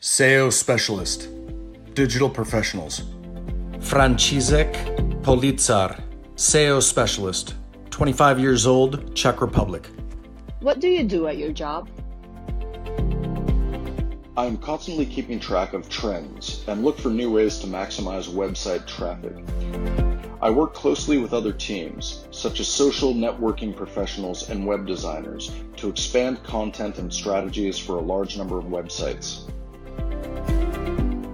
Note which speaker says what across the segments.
Speaker 1: SEO Specialist, Digital Professionals.
Speaker 2: Franciszek Policar, SEO Specialist, 25 years old, Czech Republic.
Speaker 3: What do you do at your job?
Speaker 4: I am constantly keeping track of trends and look for new ways to maximize website traffic. I work closely with other teams, such as social networking professionals and web designers, to expand content and strategies for a large number of websites.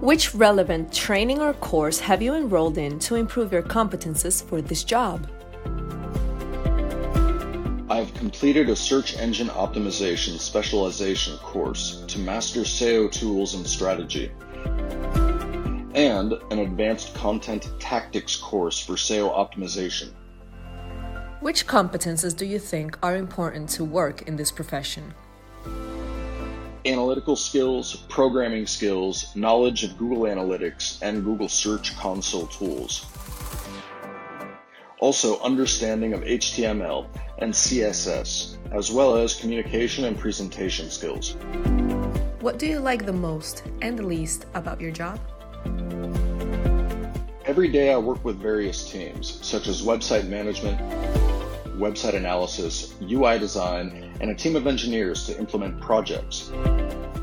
Speaker 5: Which relevant training or course have you enrolled in to improve your competences for this job?
Speaker 4: I have completed a search engine optimization specialization course to master SEO tools and strategy, and an advanced content tactics course for SEO optimization.
Speaker 5: Which competences do you think are important to work in this profession?
Speaker 4: Analytical skills, programming skills, knowledge of Google Analytics and Google Search Console tools. Also, understanding of HTML and CSS, as well as communication and presentation skills.
Speaker 5: What do you like the most and the least about your job?
Speaker 4: Every day I work with various teams, such as website management, website analysis, UI design, and a team of engineers to implement projects.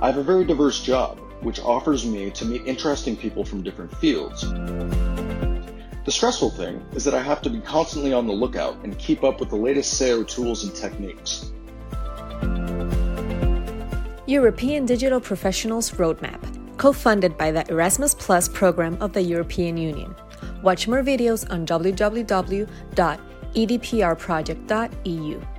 Speaker 4: I have a very diverse job, which offers me to meet interesting people from different fields. The stressful thing is that I have to be constantly on the lookout and keep up with the latest SEO tools and techniques.
Speaker 5: European Digital Professionals Roadmap, co funded by the Erasmus Plus program of the European Union. Watch more videos on www.edproject.eu.